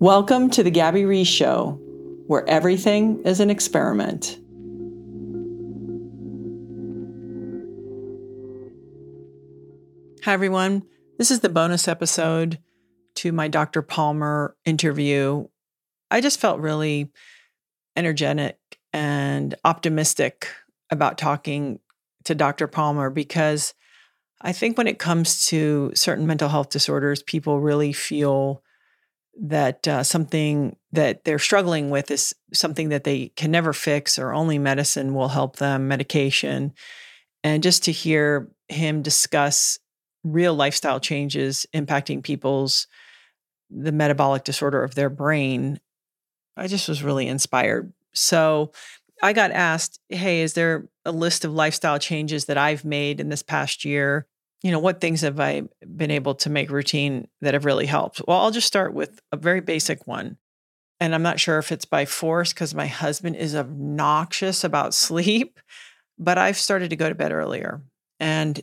Welcome to the Gabby Reece Show, where everything is an experiment. Hi, everyone. This is the bonus episode to my Dr. Palmer interview. I just felt really energetic and optimistic about talking to Dr. Palmer because I think when it comes to certain mental health disorders, people really feel that uh, something that they're struggling with is something that they can never fix or only medicine will help them, medication. And just to hear him discuss real lifestyle changes impacting people's the metabolic disorder of their brain, I just was really inspired. So I got asked, hey, is there a list of lifestyle changes that I've made in this past year you know, what things have I been able to make routine that have really helped? Well, I'll just start with a very basic one. And I'm not sure if it's by force because my husband is obnoxious about sleep, but I've started to go to bed earlier. And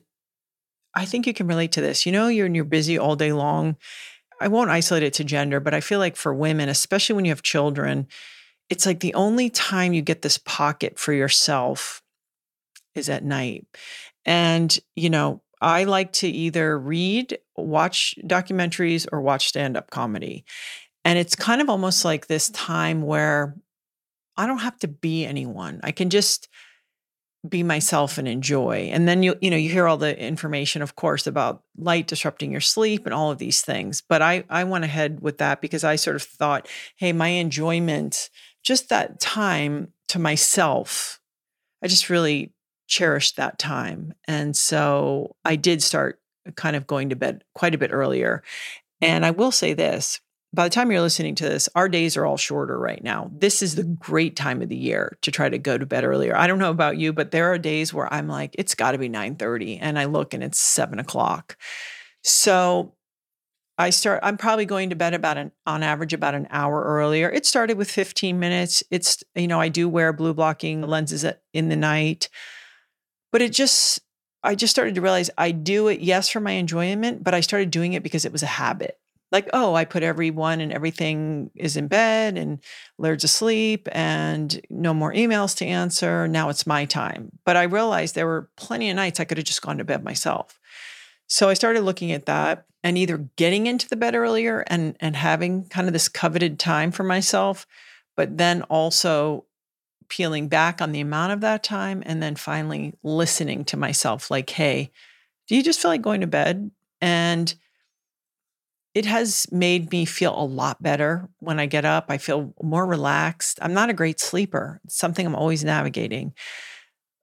I think you can relate to this. You know, you're you're busy all day long. I won't isolate it to gender, but I feel like for women, especially when you have children, it's like the only time you get this pocket for yourself is at night. And, you know, I like to either read, watch documentaries, or watch stand up comedy. And it's kind of almost like this time where I don't have to be anyone. I can just be myself and enjoy. And then you you know you hear all the information of course about light disrupting your sleep and all of these things. But I I went ahead with that because I sort of thought, hey, my enjoyment just that time to myself I just really cherished that time. And so I did start kind of going to bed quite a bit earlier. And I will say this by the time you're listening to this, our days are all shorter right now. This is the great time of the year to try to go to bed earlier. I don't know about you, but there are days where I'm like, it's got to be 9:30, and I look and it's seven o'clock. So I start. I'm probably going to bed about an on average about an hour earlier. It started with 15 minutes. It's you know I do wear blue blocking lenses uh, in the night. But it just, I just started to realize I do it, yes, for my enjoyment, but I started doing it because it was a habit. Like, oh, I put everyone and everything is in bed and Laird's asleep and no more emails to answer. Now it's my time. But I realized there were plenty of nights I could have just gone to bed myself. So I started looking at that and either getting into the bed earlier and and having kind of this coveted time for myself, but then also peeling back on the amount of that time and then finally listening to myself like, hey, do you just feel like going to bed? And it has made me feel a lot better when I get up. I feel more relaxed. I'm not a great sleeper, it's something I'm always navigating.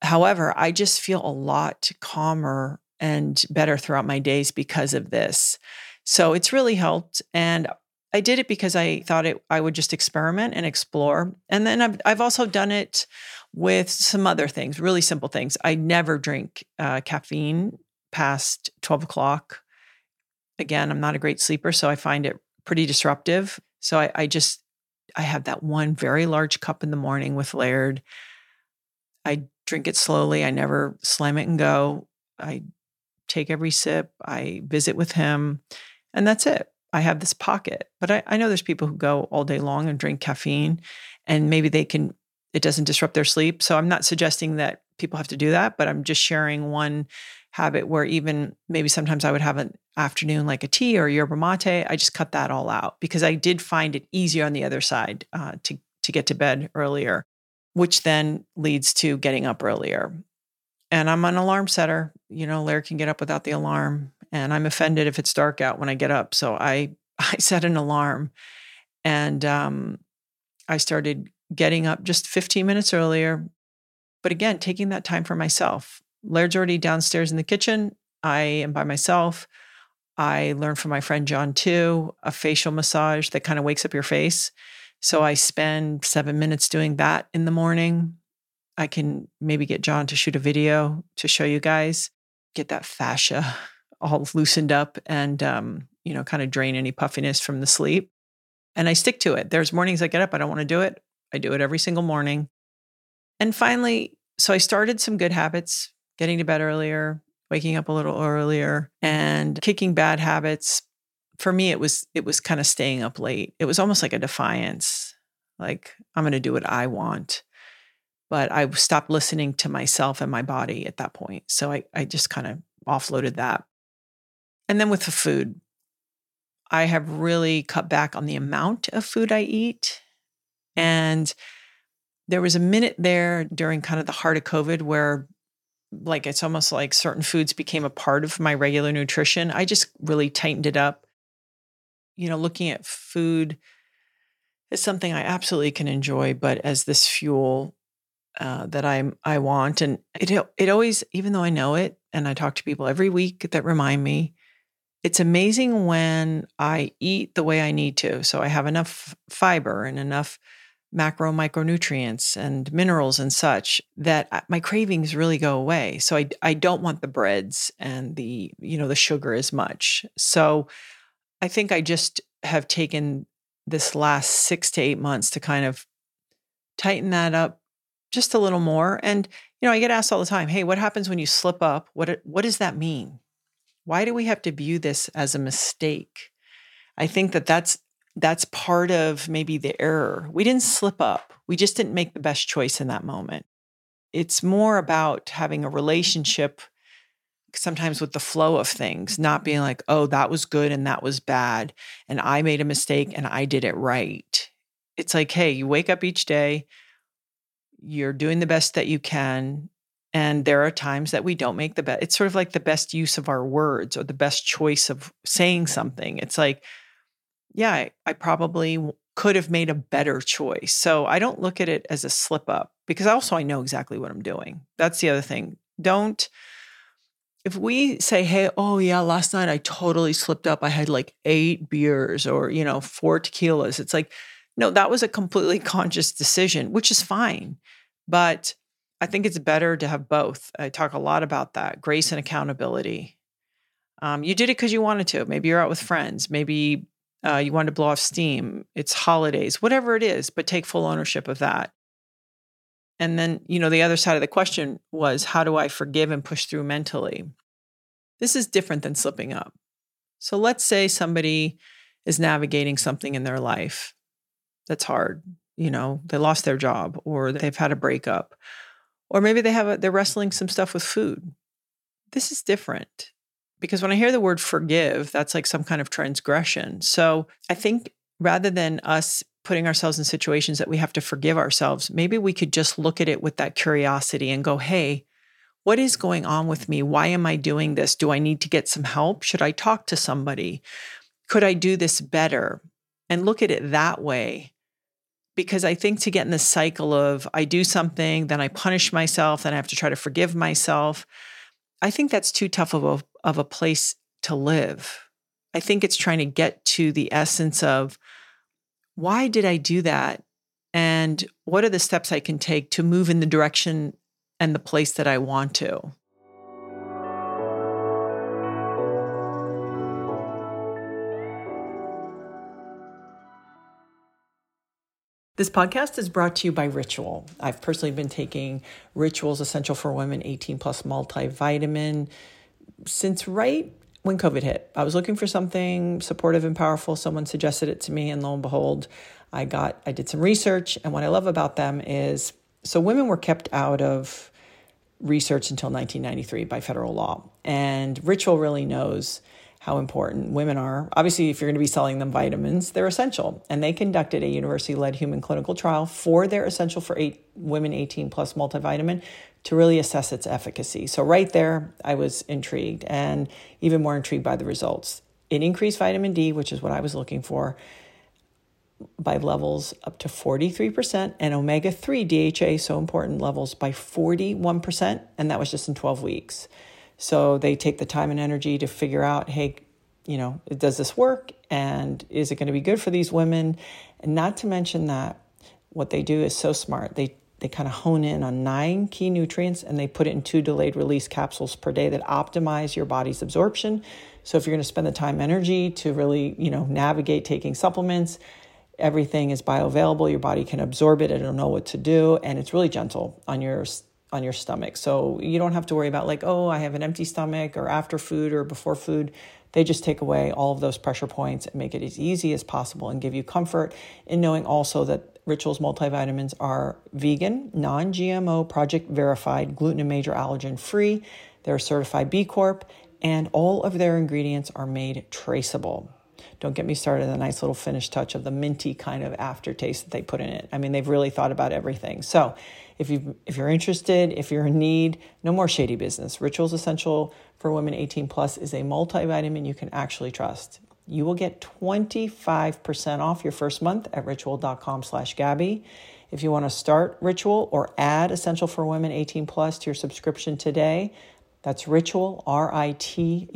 However, I just feel a lot calmer and better throughout my days because of this. So it's really helped. And I did it because I thought it I would just experiment and explore. And then I've I've also done it with some other things, really simple things. I never drink uh, caffeine past twelve o'clock. Again, I'm not a great sleeper, so I find it pretty disruptive. So I, I just I have that one very large cup in the morning with Laird. I drink it slowly. I never slam it and go. I take every sip. I visit with him, and that's it. I have this pocket. But I, I know there's people who go all day long and drink caffeine and maybe they can, it doesn't disrupt their sleep. So I'm not suggesting that people have to do that, but I'm just sharing one habit where even maybe sometimes I would have an afternoon like a tea or yerba mate. I just cut that all out because I did find it easier on the other side uh, to to get to bed earlier, which then leads to getting up earlier. And I'm an alarm setter. You know, Laird can get up without the alarm and I'm offended if it's dark out when I get up. So I I set an alarm, and um, I started getting up just 15 minutes earlier. But again, taking that time for myself. Laird's already downstairs in the kitchen. I am by myself. I learned from my friend John too, a facial massage that kind of wakes up your face. So I spend seven minutes doing that in the morning. I can maybe get John to shoot a video to show you guys, get that fascia all loosened up and, um, you know, kind of drain any puffiness from the sleep. And I stick to it. There's mornings I get up, I don't want to do it. I do it every single morning. And finally, so I started some good habits, getting to bed earlier, waking up a little earlier, and kicking bad habits. For me, it was it was kind of staying up late. It was almost like a defiance. Like I'm going to do what I want. But I stopped listening to myself and my body at that point. So I, I just kind of offloaded that. And then with the food, I have really cut back on the amount of food I eat. And there was a minute there during kind of the heart of COVID where like it's almost like certain foods became a part of my regular nutrition. I just really tightened it up. You know, looking at food is something I absolutely can enjoy, but as this fuel uh, that I I want, and it it always, even though I know it, and I talk to people every week that remind me, it's amazing when I eat the way I need to. So I have enough fiber and enough macro micronutrients and minerals and such that my cravings really go away. So I I don't want the breads and the you know the sugar as much. So I think I just have taken this last 6 to 8 months to kind of tighten that up just a little more and you know I get asked all the time, "Hey, what happens when you slip up? What what does that mean?" Why do we have to view this as a mistake? I think that that's that's part of maybe the error. We didn't slip up. We just didn't make the best choice in that moment. It's more about having a relationship sometimes with the flow of things, not being like, "Oh, that was good and that was bad and I made a mistake and I did it right." It's like, "Hey, you wake up each day, you're doing the best that you can and there are times that we don't make the best. It's sort of like the best use of our words or the best choice of saying something. It's like, yeah, I, I probably could have made a better choice. So I don't look at it as a slip up because also I know exactly what I'm doing. That's the other thing. Don't, if we say, hey, oh yeah, last night I totally slipped up. I had like eight beers or, you know, four tequilas. It's like, no, that was a completely conscious decision, which is fine. But I think it's better to have both. I talk a lot about that grace and accountability. Um, you did it because you wanted to. Maybe you're out with friends. Maybe uh, you wanted to blow off steam. It's holidays, whatever it is, but take full ownership of that. And then, you know, the other side of the question was how do I forgive and push through mentally? This is different than slipping up. So let's say somebody is navigating something in their life that's hard. You know, they lost their job or they've had a breakup or maybe they have a, they're wrestling some stuff with food. This is different because when I hear the word forgive, that's like some kind of transgression. So I think rather than us putting ourselves in situations that we have to forgive ourselves, maybe we could just look at it with that curiosity and go, hey, what is going on with me? Why am I doing this? Do I need to get some help? Should I talk to somebody? Could I do this better? And look at it that way because I think to get in the cycle of I do something, then I punish myself, then I have to try to forgive myself. I think that's too tough of a of a place to live. I think it's trying to get to the essence of why did I do that? And what are the steps I can take to move in the direction and the place that I want to? This podcast is brought to you by Ritual. I've personally been taking Ritual's Essential for Women 18 Plus multivitamin since right when COVID hit. I was looking for something supportive and powerful. Someone suggested it to me, and lo and behold, I got I did some research. And what I love about them is so women were kept out of research until 1993 by federal law, and Ritual really knows how important women are. Obviously, if you're going to be selling them vitamins, they're essential. And they conducted a university led human clinical trial for their essential for eight women 18 plus multivitamin to really assess its efficacy. So, right there, I was intrigued and even more intrigued by the results. It increased vitamin D, which is what I was looking for, by levels up to 43%, and omega 3 DHA, so important, levels by 41%. And that was just in 12 weeks. So they take the time and energy to figure out, hey, you know, does this work? And is it going to be good for these women? And not to mention that what they do is so smart. They they kind of hone in on nine key nutrients and they put it in two delayed release capsules per day that optimize your body's absorption. So if you're going to spend the time energy to really, you know, navigate taking supplements, everything is bioavailable. Your body can absorb it. It'll know what to do, and it's really gentle on your on your stomach. So you don't have to worry about like, oh, I have an empty stomach or after food or before food. They just take away all of those pressure points and make it as easy as possible and give you comfort in knowing also that Rituals multivitamins are vegan, non GMO, project verified, gluten and major allergen free. They're certified B Corp, and all of their ingredients are made traceable. Don't get me started on the nice little finish touch of the minty kind of aftertaste that they put in it. I mean, they've really thought about everything. So, if you if you're interested, if you're in need, no more shady business. Rituals Essential for Women 18 Plus is a multivitamin you can actually trust. You will get 25% off your first month at ritual.com slash Gabby. If you want to start Ritual or add Essential for Women 18 Plus to your subscription today, that's Ritual, R-I-T-U-A-L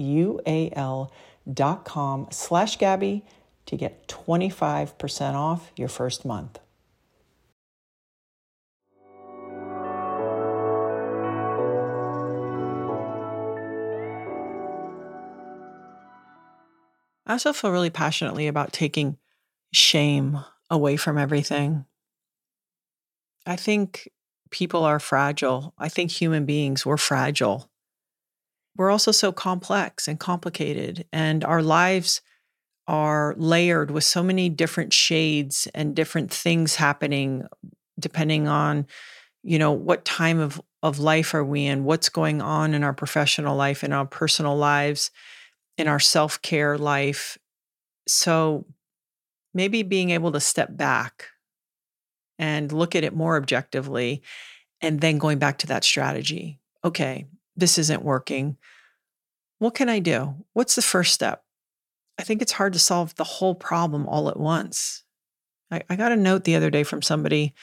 dot com slash Gabby to get 25% off your first month. I also feel really passionately about taking shame away from everything. I think people are fragile. I think human beings, we're fragile. We're also so complex and complicated, and our lives are layered with so many different shades and different things happening depending on you know what time of of life are we in what's going on in our professional life and our personal lives in our self care life. So maybe being able to step back and look at it more objectively and then going back to that strategy. Okay, this isn't working. What can I do? What's the first step? I think it's hard to solve the whole problem all at once. I, I got a note the other day from somebody,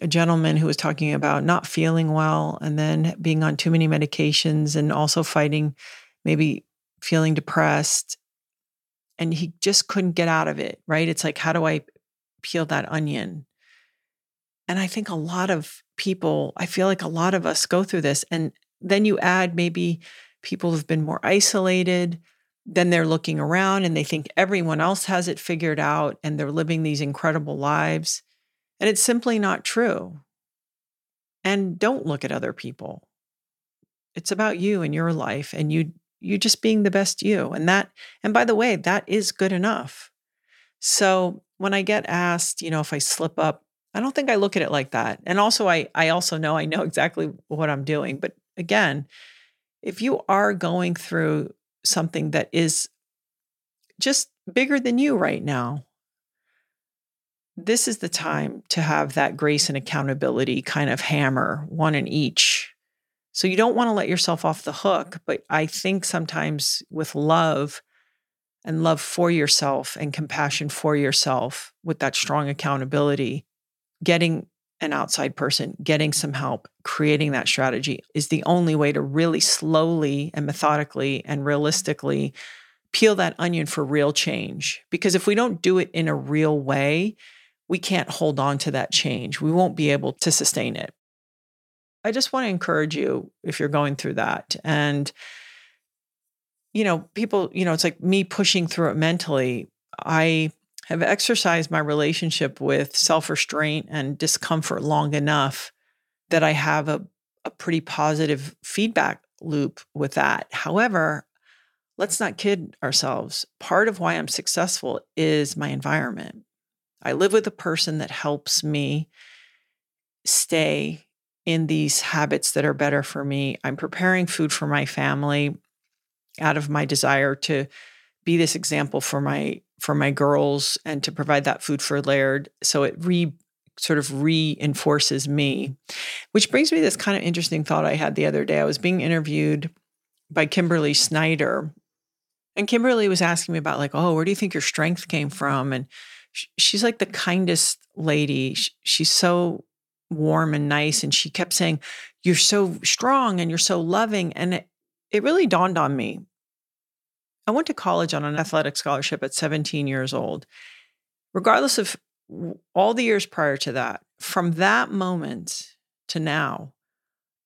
a gentleman who was talking about not feeling well and then being on too many medications and also fighting maybe feeling depressed and he just couldn't get out of it, right? It's like, how do I peel that onion? And I think a lot of people, I feel like a lot of us go through this. And then you add maybe people who've been more isolated, then they're looking around and they think everyone else has it figured out and they're living these incredible lives. And it's simply not true. And don't look at other people. It's about you and your life and you you just being the best you. And that, and by the way, that is good enough. So when I get asked, you know, if I slip up, I don't think I look at it like that. And also I I also know I know exactly what I'm doing. But again, if you are going through something that is just bigger than you right now, this is the time to have that grace and accountability kind of hammer, one in each, so you don't want to let yourself off the hook. But I think sometimes with love and love for yourself and compassion for yourself, with that strong accountability, getting an outside person, getting some help, creating that strategy is the only way to really slowly and methodically and realistically peel that onion for real change. Because if we don't do it in a real way, we can't hold on to that change. We won't be able to sustain it. I just want to encourage you if you're going through that. And, you know, people, you know, it's like me pushing through it mentally. I have exercised my relationship with self restraint and discomfort long enough that I have a, a pretty positive feedback loop with that. However, let's not kid ourselves. Part of why I'm successful is my environment. I live with a person that helps me stay in these habits that are better for me. I'm preparing food for my family out of my desire to be this example for my for my girls and to provide that food for Laird. So it re sort of reinforces me. Which brings me this kind of interesting thought I had the other day. I was being interviewed by Kimberly Snyder. And Kimberly was asking me about like, oh, where do you think your strength came from? And she's like the kindest lady. She's so warm and nice. And she kept saying, You're so strong and you're so loving. And it, it really dawned on me. I went to college on an athletic scholarship at 17 years old. Regardless of all the years prior to that, from that moment to now,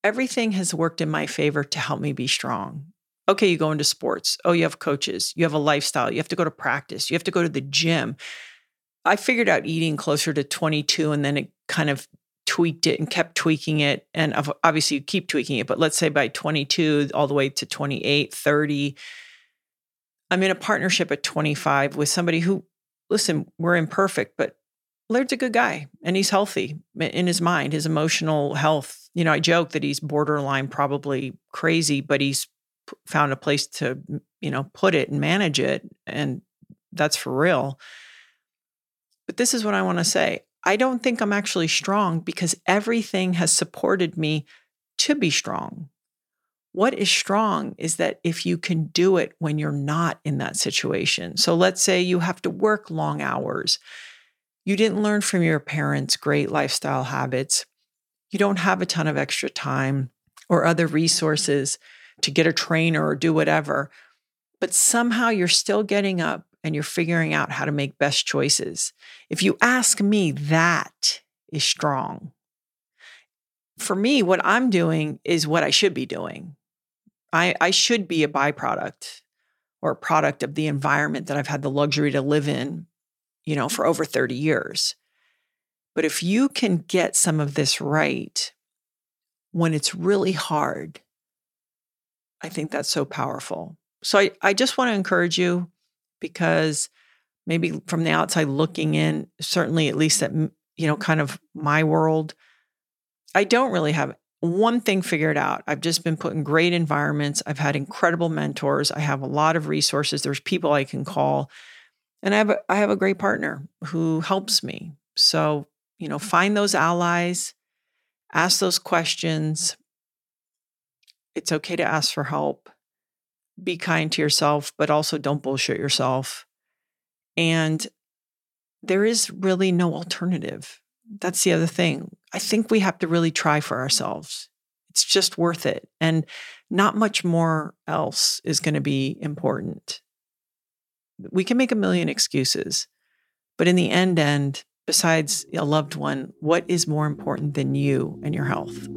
everything has worked in my favor to help me be strong. Okay, you go into sports. Oh, you have coaches. You have a lifestyle. You have to go to practice. You have to go to the gym. I figured out eating closer to 22 and then it kind of tweaked it and kept tweaking it. And obviously, you keep tweaking it, but let's say by 22, all the way to 28, 30, I'm in a partnership at 25 with somebody who, listen, we're imperfect, but Laird's a good guy and he's healthy in his mind, his emotional health. You know, I joke that he's borderline probably crazy, but he's found a place to, you know, put it and manage it. And that's for real. But this is what I want to say I don't think I'm actually strong because everything has supported me to be strong. What is strong is that if you can do it when you're not in that situation. So let's say you have to work long hours you didn't learn from your parents great lifestyle habits. You don't have a ton of extra time or other resources to get a trainer or do whatever. But somehow you're still getting up and you're figuring out how to make best choices. If you ask me, that is strong. For me, what I'm doing is what I should be doing. I, I should be a byproduct or a product of the environment that I've had the luxury to live in you know, for over 30 years. But if you can get some of this right when it's really hard, I think that's so powerful. So I, I just want to encourage you because maybe from the outside looking in, certainly at least at, you know, kind of my world, I don't really have one thing figured out. I've just been put in great environments. I've had incredible mentors. I have a lot of resources. There's people I can call and I have a, I have a great partner who helps me. So, you know, find those allies, ask those questions. It's okay to ask for help. Be kind to yourself, but also don't bullshit yourself. And there is really no alternative. That's the other thing. I think we have to really try for ourselves. It's just worth it. And not much more else is going to be important we can make a million excuses, but in the end, end, besides a loved one, what is more important than you and your health?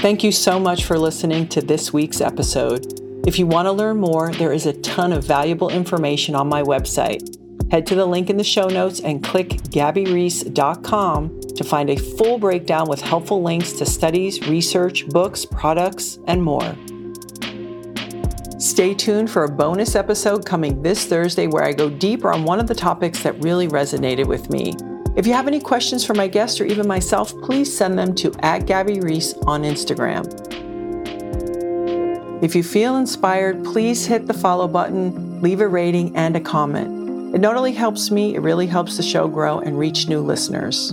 Thank you so much for listening to this week's episode. If you want to learn more, there is a ton of valuable information on my website. Head to the link in the show notes and click gabbyreece.com to find a full breakdown with helpful links to studies, research, books, products, and more. Stay tuned for a bonus episode coming this Thursday where I go deeper on one of the topics that really resonated with me. If you have any questions for my guests or even myself, please send them to at Gabby Reece on Instagram. If you feel inspired, please hit the follow button, leave a rating, and a comment. It not only helps me, it really helps the show grow and reach new listeners.